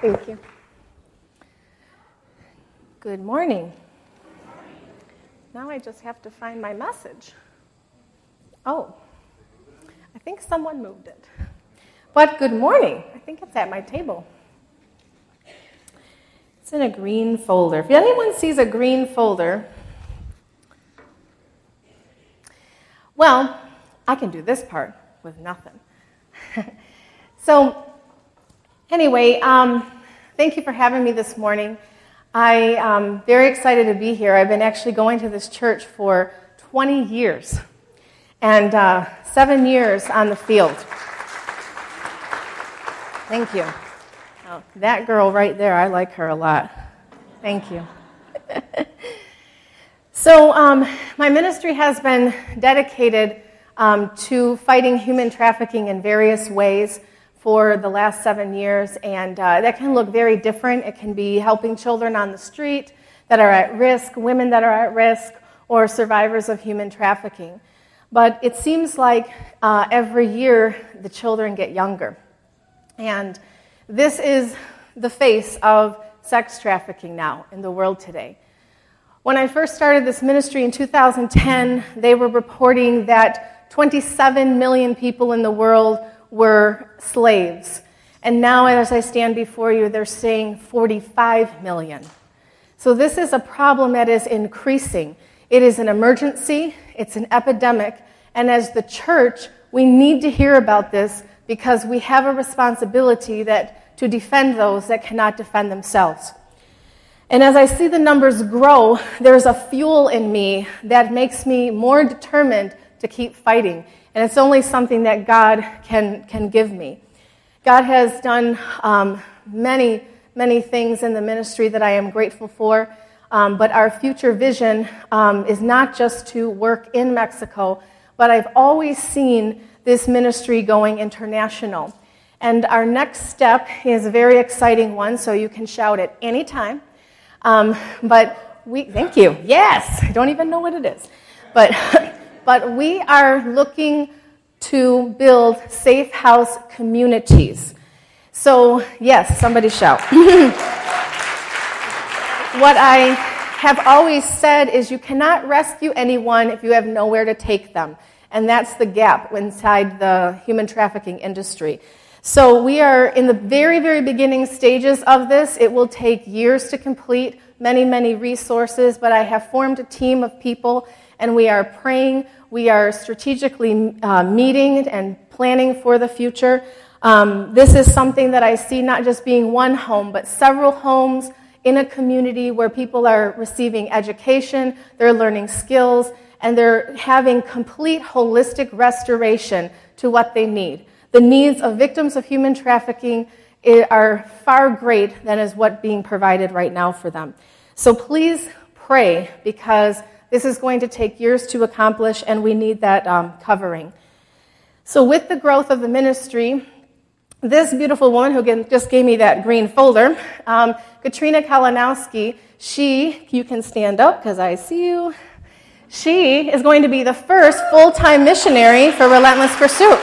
Thank you. Good morning. Now I just have to find my message. Oh, I think someone moved it. But good morning. I think it's at my table. It's in a green folder. If anyone sees a green folder, well, I can do this part with nothing. so, anyway, um, thank you for having me this morning. I am very excited to be here. I've been actually going to this church for 20 years and uh, seven years on the field. Thank you. Oh, that girl right there, I like her a lot. Thank you. so, um, my ministry has been dedicated um, to fighting human trafficking in various ways for the last seven years, and uh, that can look very different. It can be helping children on the street that are at risk, women that are at risk, or survivors of human trafficking. But it seems like uh, every year the children get younger. And this is the face of sex trafficking now in the world today. When I first started this ministry in 2010, they were reporting that 27 million people in the world were slaves. And now, as I stand before you, they're saying 45 million. So, this is a problem that is increasing. It is an emergency, it's an epidemic. And as the church, we need to hear about this because we have a responsibility that, to defend those that cannot defend themselves. And as I see the numbers grow, there's a fuel in me that makes me more determined to keep fighting. And it's only something that God can, can give me. God has done um, many, many things in the ministry that I am grateful for. Um, but our future vision um, is not just to work in Mexico, but I've always seen this ministry going international. And our next step is a very exciting one, so you can shout it anytime. Um, but we, thank you. Yes, I don't even know what it is. But, but we are looking to build safe house communities. So, yes, somebody shout. what I have always said is you cannot rescue anyone if you have nowhere to take them and that's the gap inside the human trafficking industry. So we are in the very, very beginning stages of this. It will take years to complete, many, many resources, but I have formed a team of people and we are praying. We are strategically uh, meeting and planning for the future. Um, this is something that I see not just being one home, but several homes in a community where people are receiving education, they're learning skills, and they're having complete holistic restoration to what they need. The needs of victims of human trafficking are far great than is what being provided right now for them. So please pray because this is going to take years to accomplish and we need that um, covering. So with the growth of the ministry, this beautiful woman who just gave me that green folder, um, Katrina Kalinowski, she, you can stand up because I see you. She is going to be the first full time missionary for Relentless Pursuit.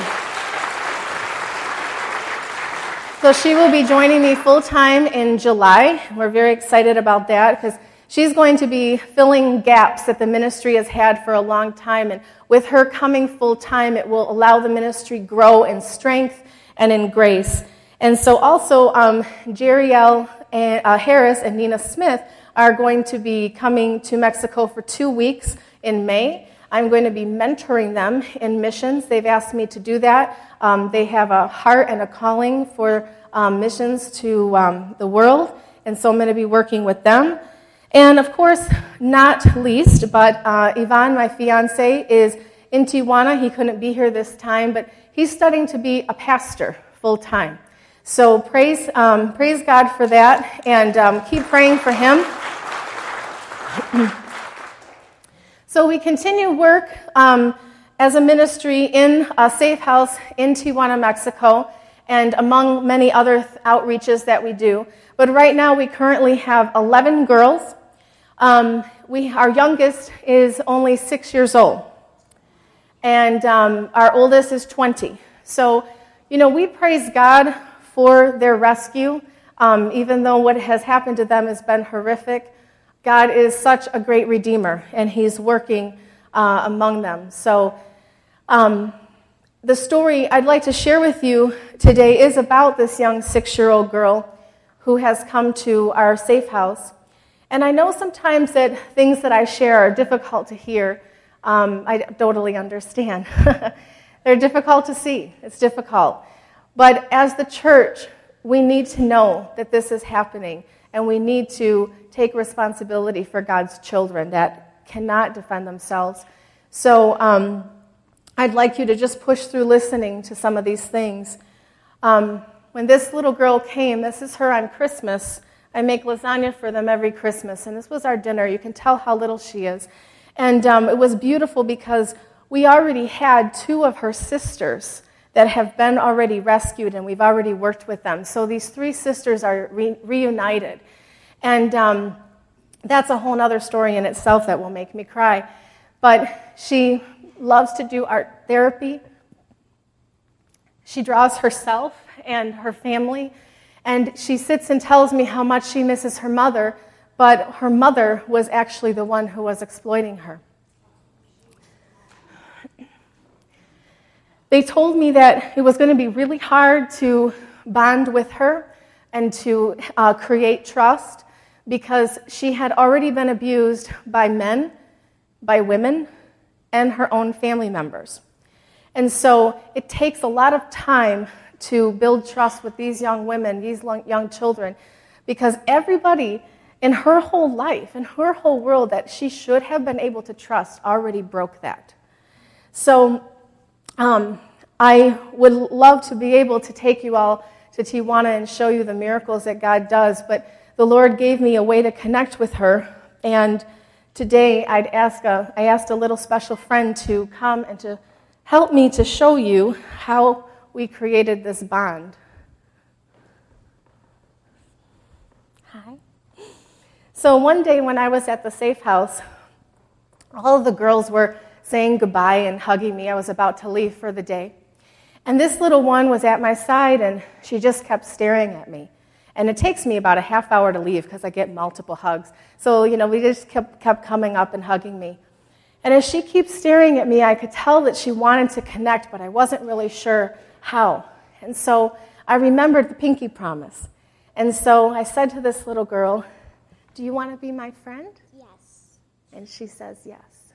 So she will be joining me full time in July. We're very excited about that because she's going to be filling gaps that the ministry has had for a long time. And with her coming full time, it will allow the ministry grow in strength and in grace. And so also, um, Jeriel uh, Harris and Nina Smith are going to be coming to Mexico for two weeks in May. I'm going to be mentoring them in missions. They've asked me to do that. Um, they have a heart and a calling for um, missions to um, the world, and so I'm going to be working with them. And of course, not least, but uh, Ivan, my fiance, is in Tijuana. He couldn't be here this time, but he's studying to be a pastor full time. So praise, um, praise God for that, and um, keep praying for him. So we continue work um, as a ministry in a safe house in Tijuana, Mexico, and among many other th- outreaches that we do. But right now we currently have 11 girls. Um, we, our youngest is only six years old, and um, our oldest is 20. So, you know, we praise God for their rescue. Um, even though what has happened to them has been horrific, God is such a great redeemer, and He's working uh, among them. So, um, the story I'd like to share with you today is about this young six year old girl who has come to our safe house. And I know sometimes that things that I share are difficult to hear. Um, I totally understand. They're difficult to see, it's difficult. But as the church, we need to know that this is happening, and we need to take responsibility for God's children that cannot defend themselves. So um, I'd like you to just push through listening to some of these things. Um, when this little girl came, this is her on Christmas. I make lasagna for them every Christmas, and this was our dinner. You can tell how little she is. And um, it was beautiful because we already had two of her sisters that have been already rescued, and we've already worked with them. So these three sisters are re- reunited. And um, that's a whole other story in itself that will make me cry. But she loves to do art therapy. She draws herself and her family. And she sits and tells me how much she misses her mother, but her mother was actually the one who was exploiting her. They told me that it was going to be really hard to bond with her and to uh, create trust because she had already been abused by men, by women, and her own family members. And so it takes a lot of time to build trust with these young women, these young children, because everybody in her whole life, in her whole world that she should have been able to trust, already broke that. So um, I would love to be able to take you all to Tijuana and show you the miracles that God does, but the Lord gave me a way to connect with her. And today I'd ask a, I asked a little special friend to come and to help me to show you how we created this bond. Hi. So one day when I was at the safe house, all of the girls were saying goodbye and hugging me. I was about to leave for the day. And this little one was at my side, and she just kept staring at me. And it takes me about a half hour to leave because I get multiple hugs. So, you know, we just kept, kept coming up and hugging me. And as she keeps staring at me, I could tell that she wanted to connect, but I wasn't really sure how. And so I remembered the pinky promise. And so I said to this little girl, Do you want to be my friend? Yes. And she says yes.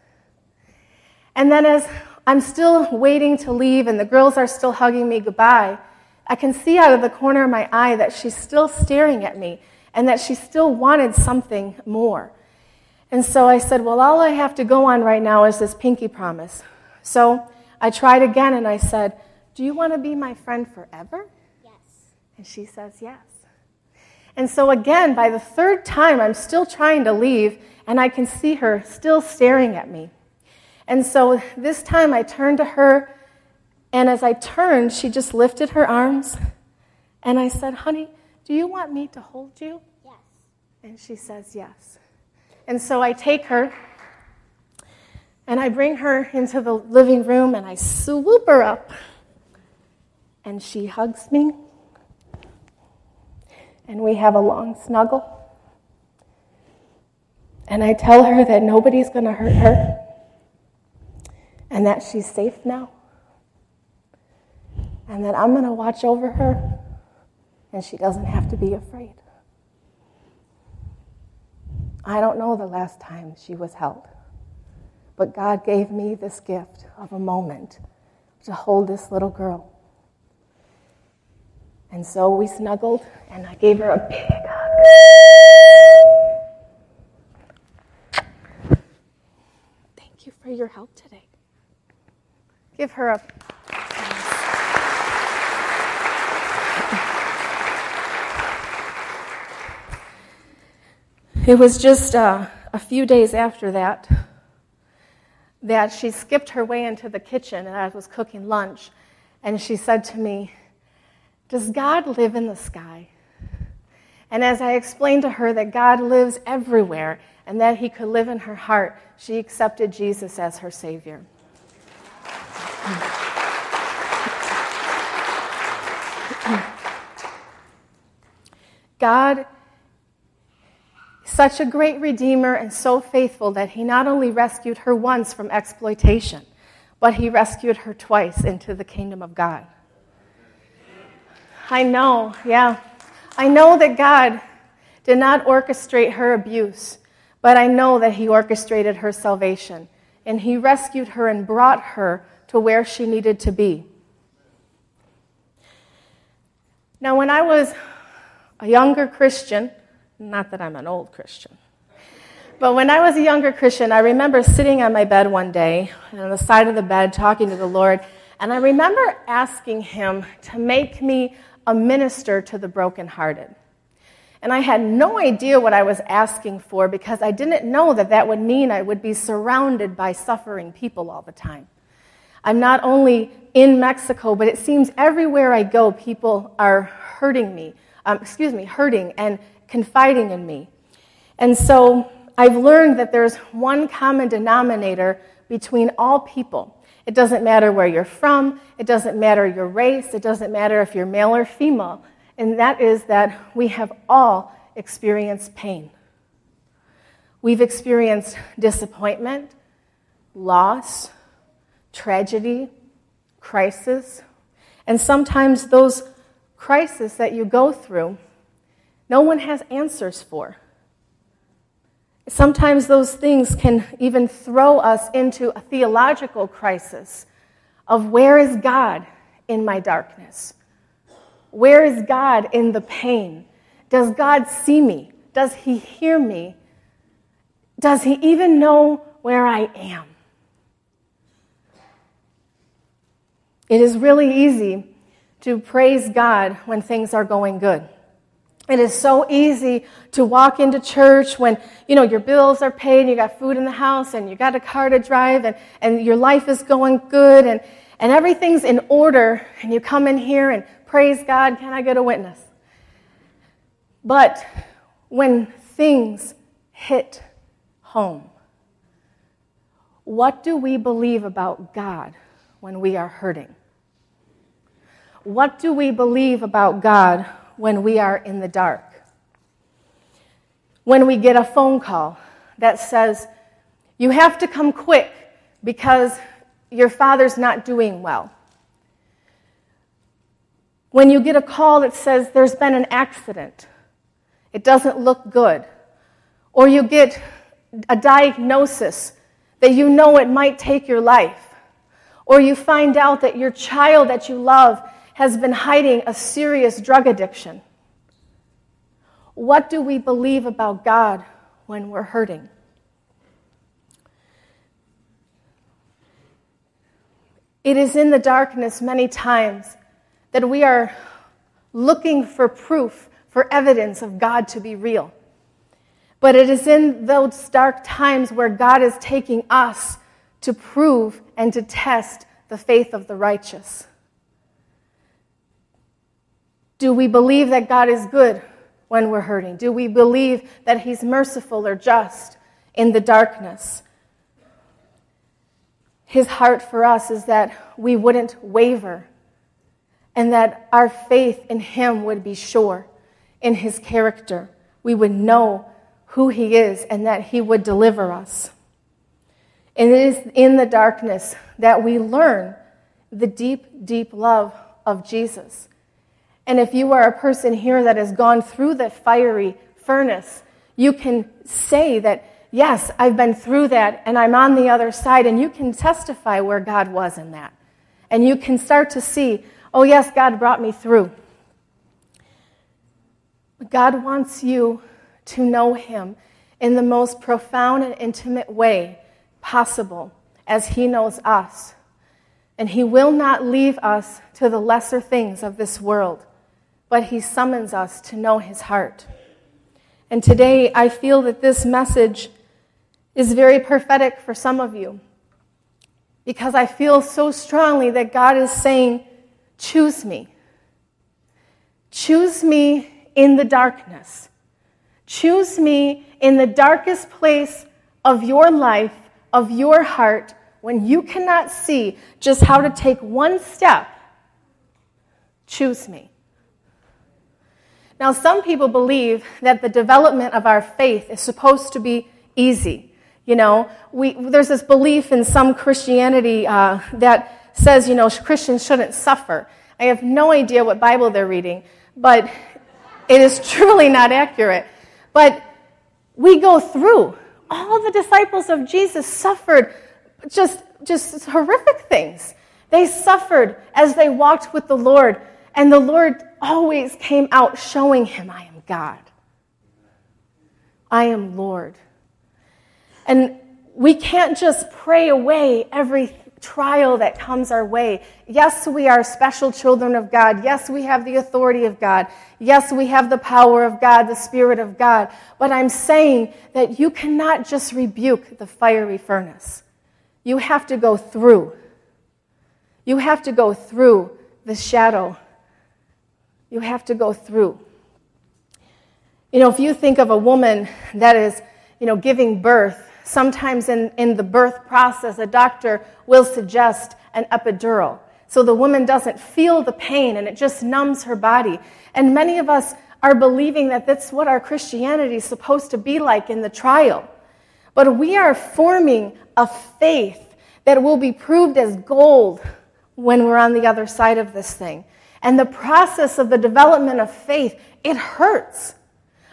And then as I'm still waiting to leave and the girls are still hugging me goodbye, I can see out of the corner of my eye that she's still staring at me and that she still wanted something more. And so I said, Well, all I have to go on right now is this pinky promise. So I tried again and I said, Do you want to be my friend forever? Yes. And she says, Yes. And so again, by the third time, I'm still trying to leave and I can see her still staring at me. And so this time I turned to her, and as I turned, she just lifted her arms, and I said, Honey, do you want me to hold you? Yes. And she says, Yes. And so I take her, and I bring her into the living room, and I swoop her up, and she hugs me, and we have a long snuggle. And I tell her that nobody's going to hurt her and that she's safe now, and that I'm going to watch over her, and she doesn't have to be afraid. I don't know the last time she was held, but God gave me this gift of a moment to hold this little girl. And so we snuggled, and I gave her a big hug. Thank you for your help today. Give her a. It was just uh, a few days after that that she skipped her way into the kitchen and I was cooking lunch. And she said to me, Does God live in the sky? And as I explained to her that God lives everywhere and that He could live in her heart, she accepted Jesus as her Savior. God such a great redeemer and so faithful that he not only rescued her once from exploitation, but he rescued her twice into the kingdom of God. I know, yeah. I know that God did not orchestrate her abuse, but I know that he orchestrated her salvation. And he rescued her and brought her to where she needed to be. Now, when I was a younger Christian, not that I'm an old Christian. But when I was a younger Christian, I remember sitting on my bed one day, on the side of the bed, talking to the Lord, and I remember asking Him to make me a minister to the brokenhearted. And I had no idea what I was asking for because I didn't know that that would mean I would be surrounded by suffering people all the time. I'm not only in Mexico, but it seems everywhere I go, people are hurting me, um, excuse me, hurting and confiding in me. And so I've learned that there's one common denominator between all people. It doesn't matter where you're from, it doesn't matter your race, it doesn't matter if you're male or female, and that is that we have all experienced pain. We've experienced disappointment, loss, tragedy, crisis, and sometimes those crises that you go through no one has answers for. Sometimes those things can even throw us into a theological crisis of where is God in my darkness? Where is God in the pain? Does God see me? Does He hear me? Does He even know where I am? It is really easy to praise God when things are going good. It is so easy to walk into church when, you know, your bills are paid and you got food in the house and you got a car to drive and, and your life is going good and, and everything's in order and you come in here and praise God, can I get a witness? But when things hit home, what do we believe about God when we are hurting? What do we believe about God when we are in the dark. When we get a phone call that says, You have to come quick because your father's not doing well. When you get a call that says there's been an accident, it doesn't look good. Or you get a diagnosis that you know it might take your life. Or you find out that your child that you love has been hiding a serious drug addiction. What do we believe about God when we're hurting? It is in the darkness many times that we are looking for proof, for evidence of God to be real. But it is in those dark times where God is taking us to prove and to test the faith of the righteous. Do we believe that God is good when we're hurting? Do we believe that He's merciful or just in the darkness? His heart for us is that we wouldn't waver and that our faith in Him would be sure in His character. We would know who He is and that He would deliver us. And it is in the darkness that we learn the deep, deep love of Jesus. And if you are a person here that has gone through the fiery furnace, you can say that, yes, I've been through that and I'm on the other side, and you can testify where God was in that. And you can start to see, oh, yes, God brought me through. God wants you to know Him in the most profound and intimate way possible as He knows us. And He will not leave us to the lesser things of this world but he summons us to know his heart. And today, I feel that this message is very prophetic for some of you because I feel so strongly that God is saying, Choose me. Choose me in the darkness. Choose me in the darkest place of your life, of your heart, when you cannot see just how to take one step. Choose me. Now, some people believe that the development of our faith is supposed to be easy. You know, we, there's this belief in some Christianity uh, that says, you know, Christians shouldn't suffer. I have no idea what Bible they're reading, but it is truly not accurate. But we go through. All the disciples of Jesus suffered just, just horrific things. They suffered as they walked with the Lord, and the Lord always came out showing him, I am God. I am Lord. And we can't just pray away every trial that comes our way. Yes, we are special children of God. Yes, we have the authority of God. Yes, we have the power of God, the Spirit of God. But I'm saying that you cannot just rebuke the fiery furnace. You have to go through. You have to go through the shadow. You have to go through. You know, if you think of a woman that is, you know, giving birth, sometimes in, in the birth process, a doctor will suggest an epidural. So the woman doesn't feel the pain and it just numbs her body. And many of us are believing that that's what our Christianity is supposed to be like in the trial. But we are forming a faith that will be proved as gold when we're on the other side of this thing. And the process of the development of faith, it hurts.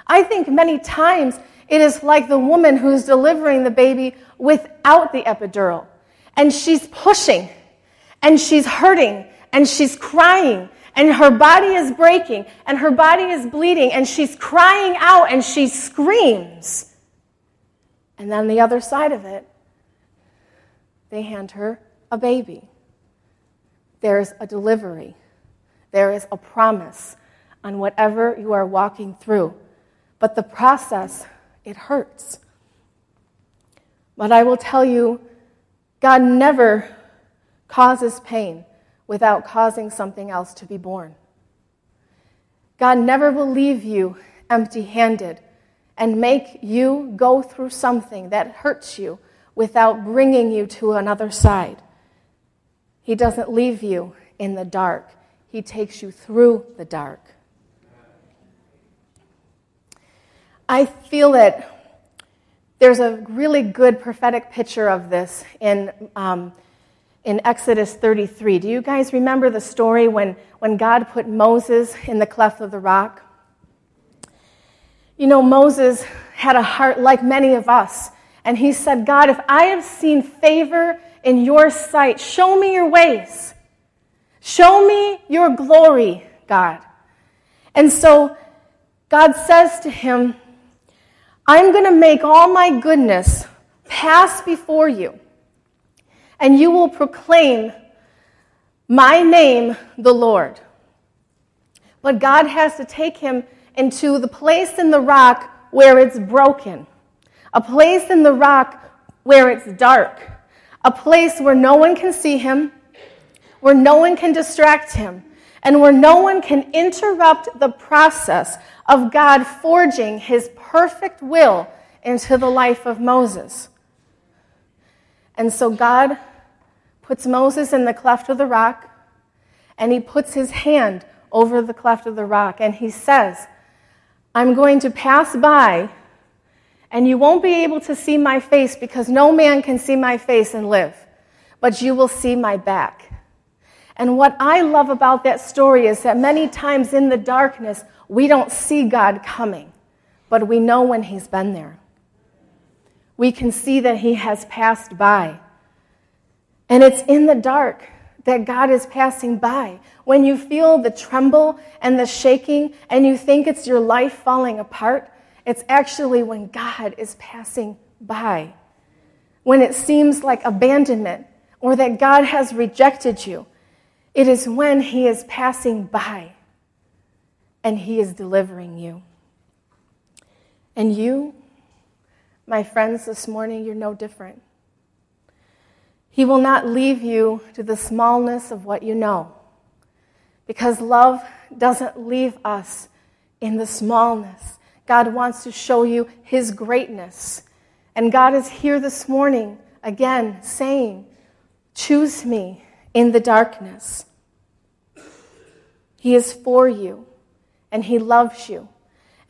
I think many times it is like the woman who's delivering the baby without the epidural. And she's pushing, and she's hurting, and she's crying, and her body is breaking, and her body is bleeding, and she's crying out, and she screams. And then the other side of it, they hand her a baby. There's a delivery, there is a promise on whatever you are walking through. But the process it hurts. But I will tell you, God never causes pain without causing something else to be born. God never will leave you empty handed and make you go through something that hurts you without bringing you to another side. He doesn't leave you in the dark, He takes you through the dark. I feel that there's a really good prophetic picture of this in, um, in Exodus 33. Do you guys remember the story when, when God put Moses in the cleft of the rock? You know, Moses had a heart like many of us. And he said, God, if I have seen favor in your sight, show me your ways. Show me your glory, God. And so God says to him, I'm going to make all my goodness pass before you, and you will proclaim my name, the Lord. But God has to take him into the place in the rock where it's broken, a place in the rock where it's dark, a place where no one can see him, where no one can distract him, and where no one can interrupt the process of God forging his perfect will into the life of Moses. And so God puts Moses in the cleft of the rock, and he puts his hand over the cleft of the rock, and he says, I'm going to pass by, and you won't be able to see my face because no man can see my face and live, but you will see my back. And what I love about that story is that many times in the darkness, we don't see God coming, but we know when He's been there. We can see that He has passed by. And it's in the dark that God is passing by. When you feel the tremble and the shaking and you think it's your life falling apart, it's actually when God is passing by. When it seems like abandonment or that God has rejected you, it is when He is passing by and He is delivering you. And you, my friends, this morning, you're no different. He will not leave you to the smallness of what you know, because love doesn't leave us in the smallness. God wants to show you His greatness. And God is here this morning again saying, Choose me in the darkness. He is for you and He loves you.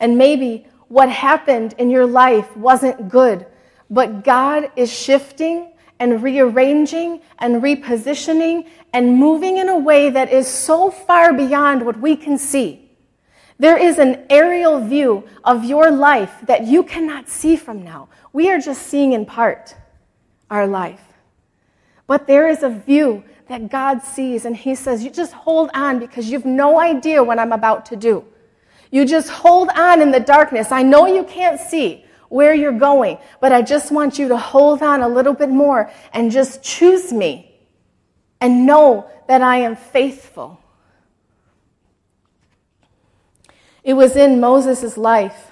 And maybe what happened in your life wasn't good, but God is shifting and rearranging and repositioning and moving in a way that is so far beyond what we can see. There is an aerial view of your life that you cannot see from now. We are just seeing in part our life. But there is a view that God sees, and He says, You just hold on because you have no idea what I'm about to do. You just hold on in the darkness. I know you can't see where you're going, but I just want you to hold on a little bit more and just choose me and know that I am faithful. It was in Moses' life.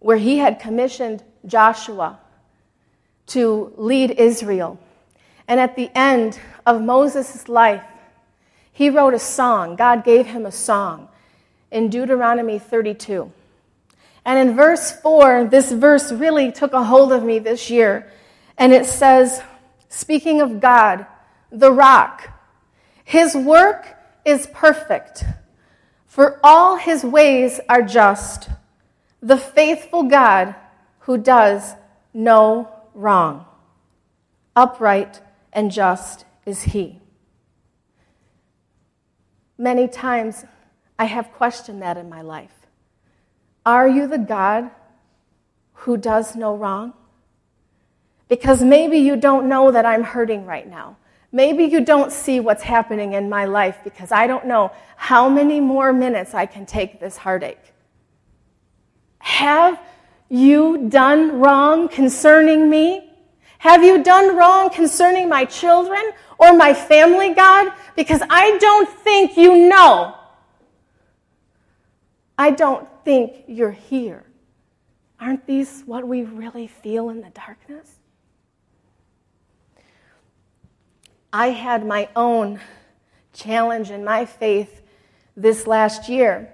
Where he had commissioned Joshua to lead Israel. And at the end of Moses' life, he wrote a song. God gave him a song in Deuteronomy 32. And in verse 4, this verse really took a hold of me this year. And it says, speaking of God, the rock, his work is perfect, for all his ways are just. The faithful God who does no wrong. Upright and just is He. Many times I have questioned that in my life. Are you the God who does no wrong? Because maybe you don't know that I'm hurting right now. Maybe you don't see what's happening in my life because I don't know how many more minutes I can take this heartache. Have you done wrong concerning me? Have you done wrong concerning my children or my family, God? Because I don't think you know. I don't think you're here. Aren't these what we really feel in the darkness? I had my own challenge in my faith this last year.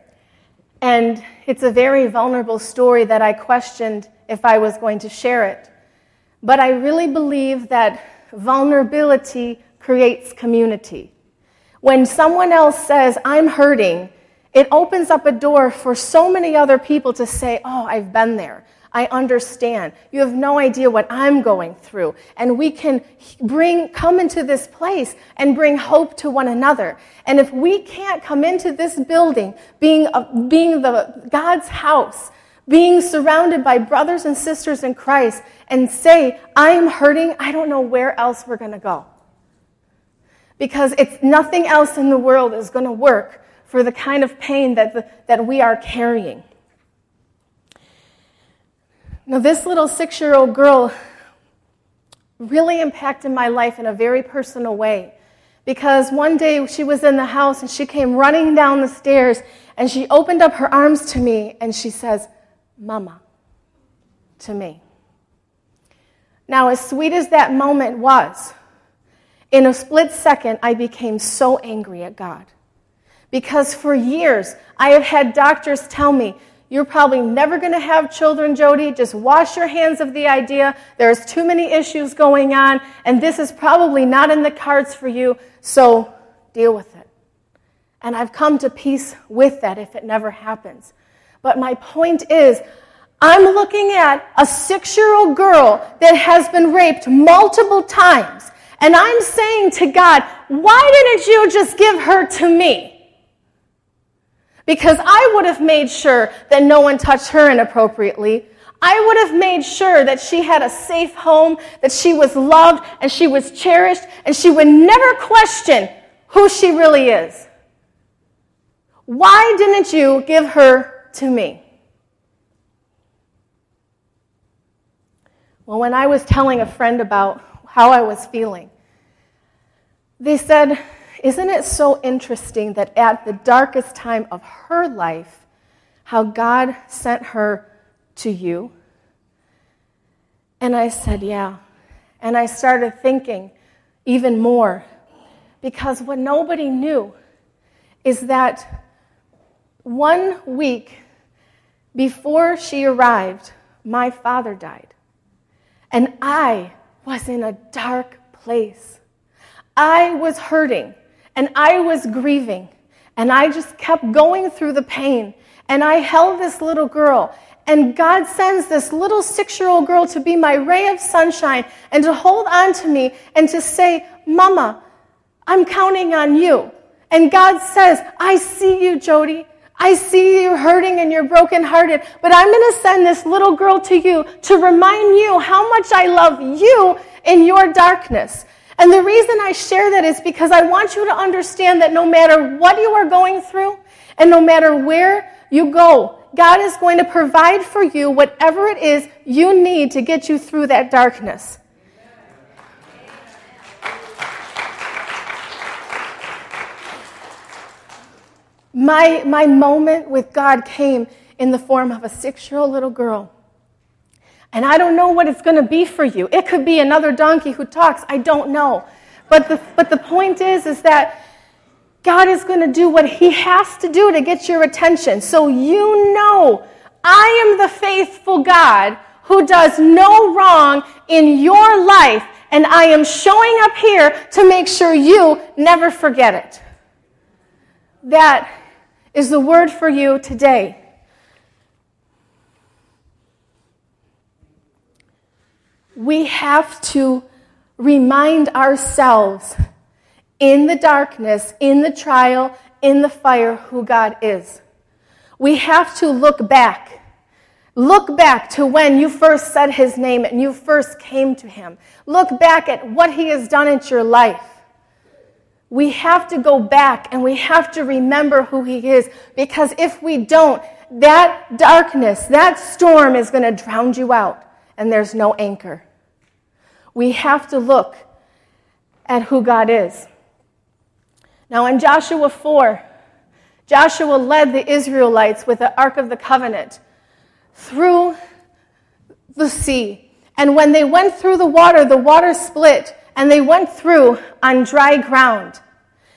And it's a very vulnerable story that I questioned if I was going to share it. But I really believe that vulnerability creates community. When someone else says, I'm hurting, it opens up a door for so many other people to say, Oh, I've been there. I understand. You have no idea what I'm going through. And we can bring, come into this place and bring hope to one another. And if we can't come into this building being, a, being the God's house, being surrounded by brothers and sisters in Christ and say, I am hurting, I don't know where else we're going to go. Because it's nothing else in the world is going to work for the kind of pain that, the, that we are carrying. Now, this little six year old girl really impacted my life in a very personal way. Because one day she was in the house and she came running down the stairs and she opened up her arms to me and she says, Mama, to me. Now, as sweet as that moment was, in a split second, I became so angry at God. Because for years, I have had doctors tell me, You're probably never going to have children, Jodie. Just wash your hands of the idea. There's too many issues going on, and this is probably not in the cards for you, so deal with it. And I've come to peace with that if it never happens. But my point is, I'm looking at a six year old girl that has been raped multiple times. And I'm saying to God, why didn't you just give her to me? Because I would have made sure that no one touched her inappropriately. I would have made sure that she had a safe home, that she was loved and she was cherished, and she would never question who she really is. Why didn't you give her to me. Well, when I was telling a friend about how I was feeling, they said, Isn't it so interesting that at the darkest time of her life, how God sent her to you? And I said, Yeah. And I started thinking even more because what nobody knew is that one week before she arrived, my father died. And I was in a dark place. I was hurting and I was grieving. And I just kept going through the pain. And I held this little girl. And God sends this little six year old girl to be my ray of sunshine and to hold on to me and to say, Mama, I'm counting on you. And God says, I see you, Jodie. I see you hurting and you're brokenhearted, but I'm going to send this little girl to you to remind you how much I love you in your darkness. And the reason I share that is because I want you to understand that no matter what you are going through and no matter where you go, God is going to provide for you whatever it is you need to get you through that darkness. My, my moment with God came in the form of a six year old little girl. And I don't know what it's going to be for you. It could be another donkey who talks. I don't know. But the, but the point is, is that God is going to do what He has to do to get your attention. So you know, I am the faithful God who does no wrong in your life, and I am showing up here to make sure you never forget it. That is the word for you today. We have to remind ourselves in the darkness, in the trial, in the fire, who God is. We have to look back. Look back to when you first said his name and you first came to him. Look back at what he has done in your life we have to go back and we have to remember who He is because if we don't, that darkness, that storm is going to drown you out and there's no anchor. We have to look at who God is. Now, in Joshua 4, Joshua led the Israelites with the Ark of the Covenant through the sea. And when they went through the water, the water split and they went through on dry ground.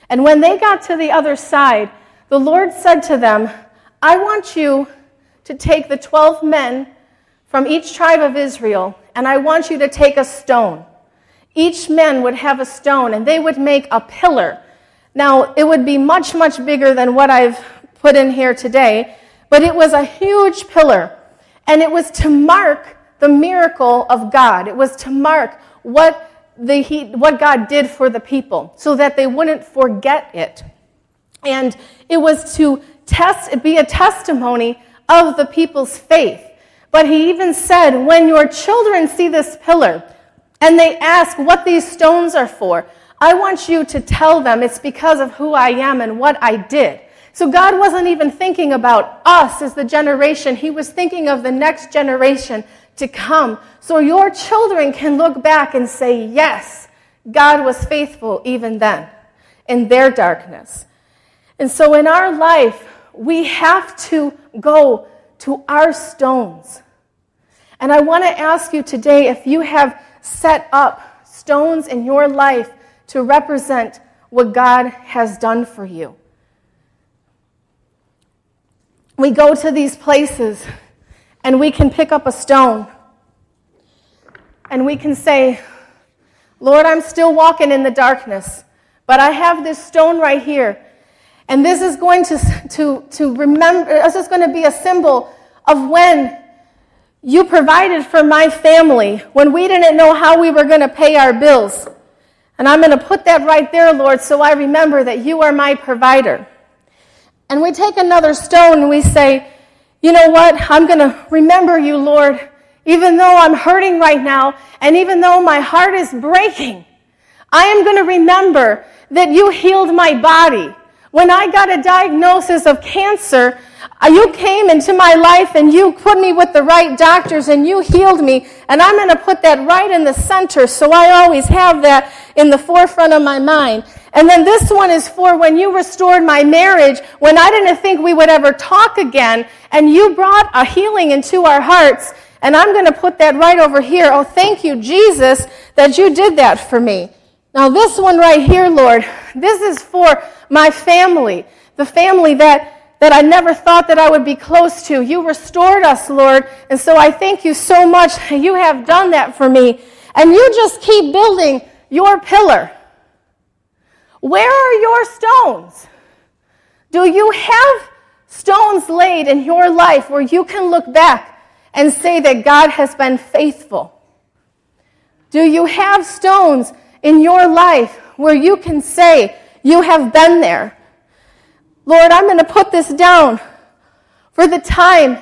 And when they got to the other side, the Lord said to them, I want you to take the 12 men from each tribe of Israel, and I want you to take a stone. Each man would have a stone, and they would make a pillar. Now, it would be much, much bigger than what I've put in here today, but it was a huge pillar. And it was to mark the miracle of God. It was to mark what the, he, what God did for the people so that they wouldn't forget it. And it was to test, be a testimony of the people's faith. But he even said, when your children see this pillar and they ask what these stones are for, I want you to tell them it's because of who I am and what I did. So God wasn't even thinking about us as the generation. He was thinking of the next generation to come. So your children can look back and say, yes, God was faithful even then in their darkness. And so in our life, we have to go to our stones. And I want to ask you today if you have set up stones in your life to represent what God has done for you. We go to these places and we can pick up a stone and we can say, Lord, I'm still walking in the darkness, but I have this stone right here. And this is going to, to, to remember, this is going to be a symbol of when you provided for my family, when we didn't know how we were going to pay our bills. And I'm going to put that right there, Lord, so I remember that you are my provider. And we take another stone and we say, you know what? I'm going to remember you, Lord, even though I'm hurting right now, and even though my heart is breaking. I am going to remember that you healed my body. When I got a diagnosis of cancer, uh, you came into my life and you put me with the right doctors and you healed me. And I'm going to put that right in the center so I always have that in the forefront of my mind. And then this one is for when you restored my marriage, when I didn't think we would ever talk again, and you brought a healing into our hearts. And I'm going to put that right over here. Oh, thank you, Jesus, that you did that for me. Now, this one right here, Lord, this is for my family, the family that, that I never thought that I would be close to. You restored us, Lord, and so I thank you so much. You have done that for me. And you just keep building your pillar. Where are your stones? Do you have stones laid in your life where you can look back and say that God has been faithful? Do you have stones in your life where you can say, You have been there? Lord, I'm going to put this down for the time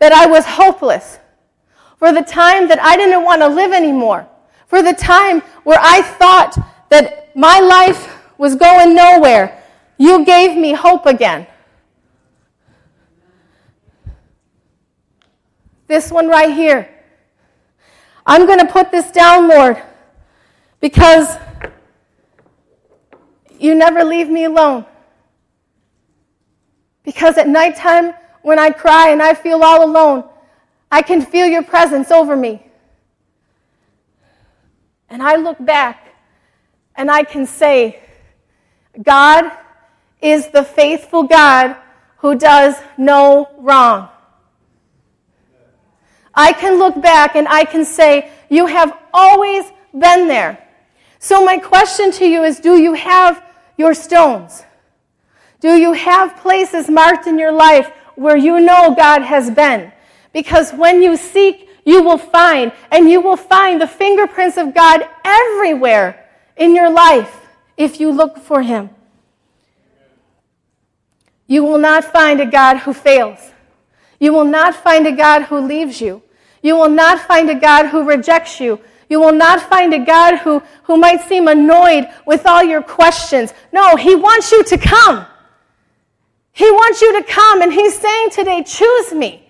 that I was hopeless, for the time that I didn't want to live anymore, for the time where I thought that my life was going nowhere. You gave me hope again. This one right here. I'm going to put this down, Lord, because you never leave me alone. Because at nighttime, when I cry and I feel all alone, I can feel your presence over me. And I look back and I can say, God is the faithful God who does no wrong. I can look back and I can say, You have always been there. So, my question to you is Do you have your stones? Do you have places marked in your life where you know God has been? Because when you seek, you will find, and you will find the fingerprints of God everywhere in your life if you look for Him. You will not find a God who fails. You will not find a God who leaves you. You will not find a God who rejects you. You will not find a God who, who might seem annoyed with all your questions. No, He wants you to come. He wants you to come, and He's saying today, choose me.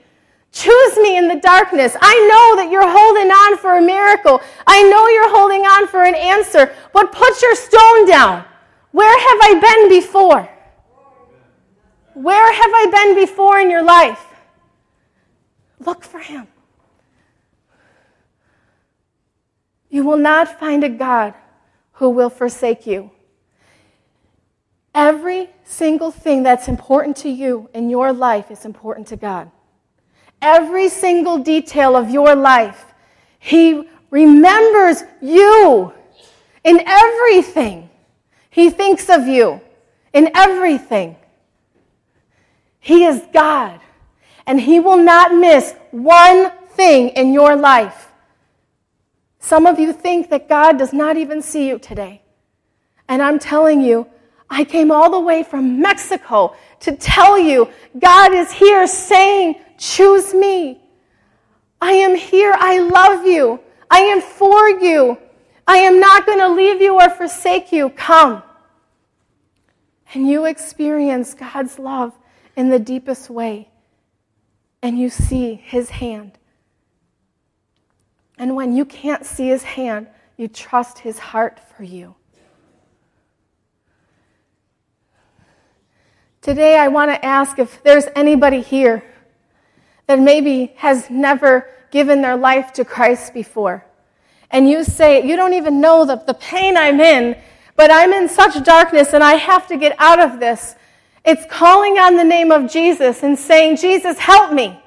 Choose me in the darkness. I know that you're holding on for a miracle. I know you're holding on for an answer, but put your stone down. Where have I been before? Where have I been before in your life? Look for Him. You will not find a God who will forsake you. Every single thing that's important to you in your life is important to God. Every single detail of your life, He remembers you in everything. He thinks of you in everything. He is God, and He will not miss one thing in your life. Some of you think that God does not even see you today. And I'm telling you, I came all the way from Mexico to tell you God is here saying, Choose me. I am here. I love you. I am for you. I am not going to leave you or forsake you. Come. And you experience God's love in the deepest way. And you see his hand. And when you can't see his hand, you trust his heart for you. Today, I want to ask if there's anybody here that maybe has never given their life to Christ before. And you say, You don't even know the, the pain I'm in, but I'm in such darkness and I have to get out of this. It's calling on the name of Jesus and saying, Jesus, help me.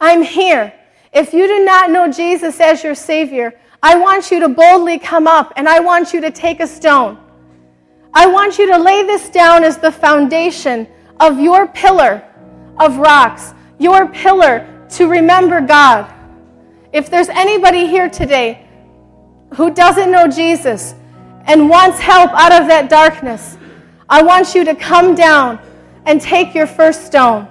I'm here. If you do not know Jesus as your Savior, I want you to boldly come up and I want you to take a stone. I want you to lay this down as the foundation of your pillar of rocks, your pillar to remember God. If there's anybody here today who doesn't know Jesus and wants help out of that darkness, I want you to come down and take your first stone.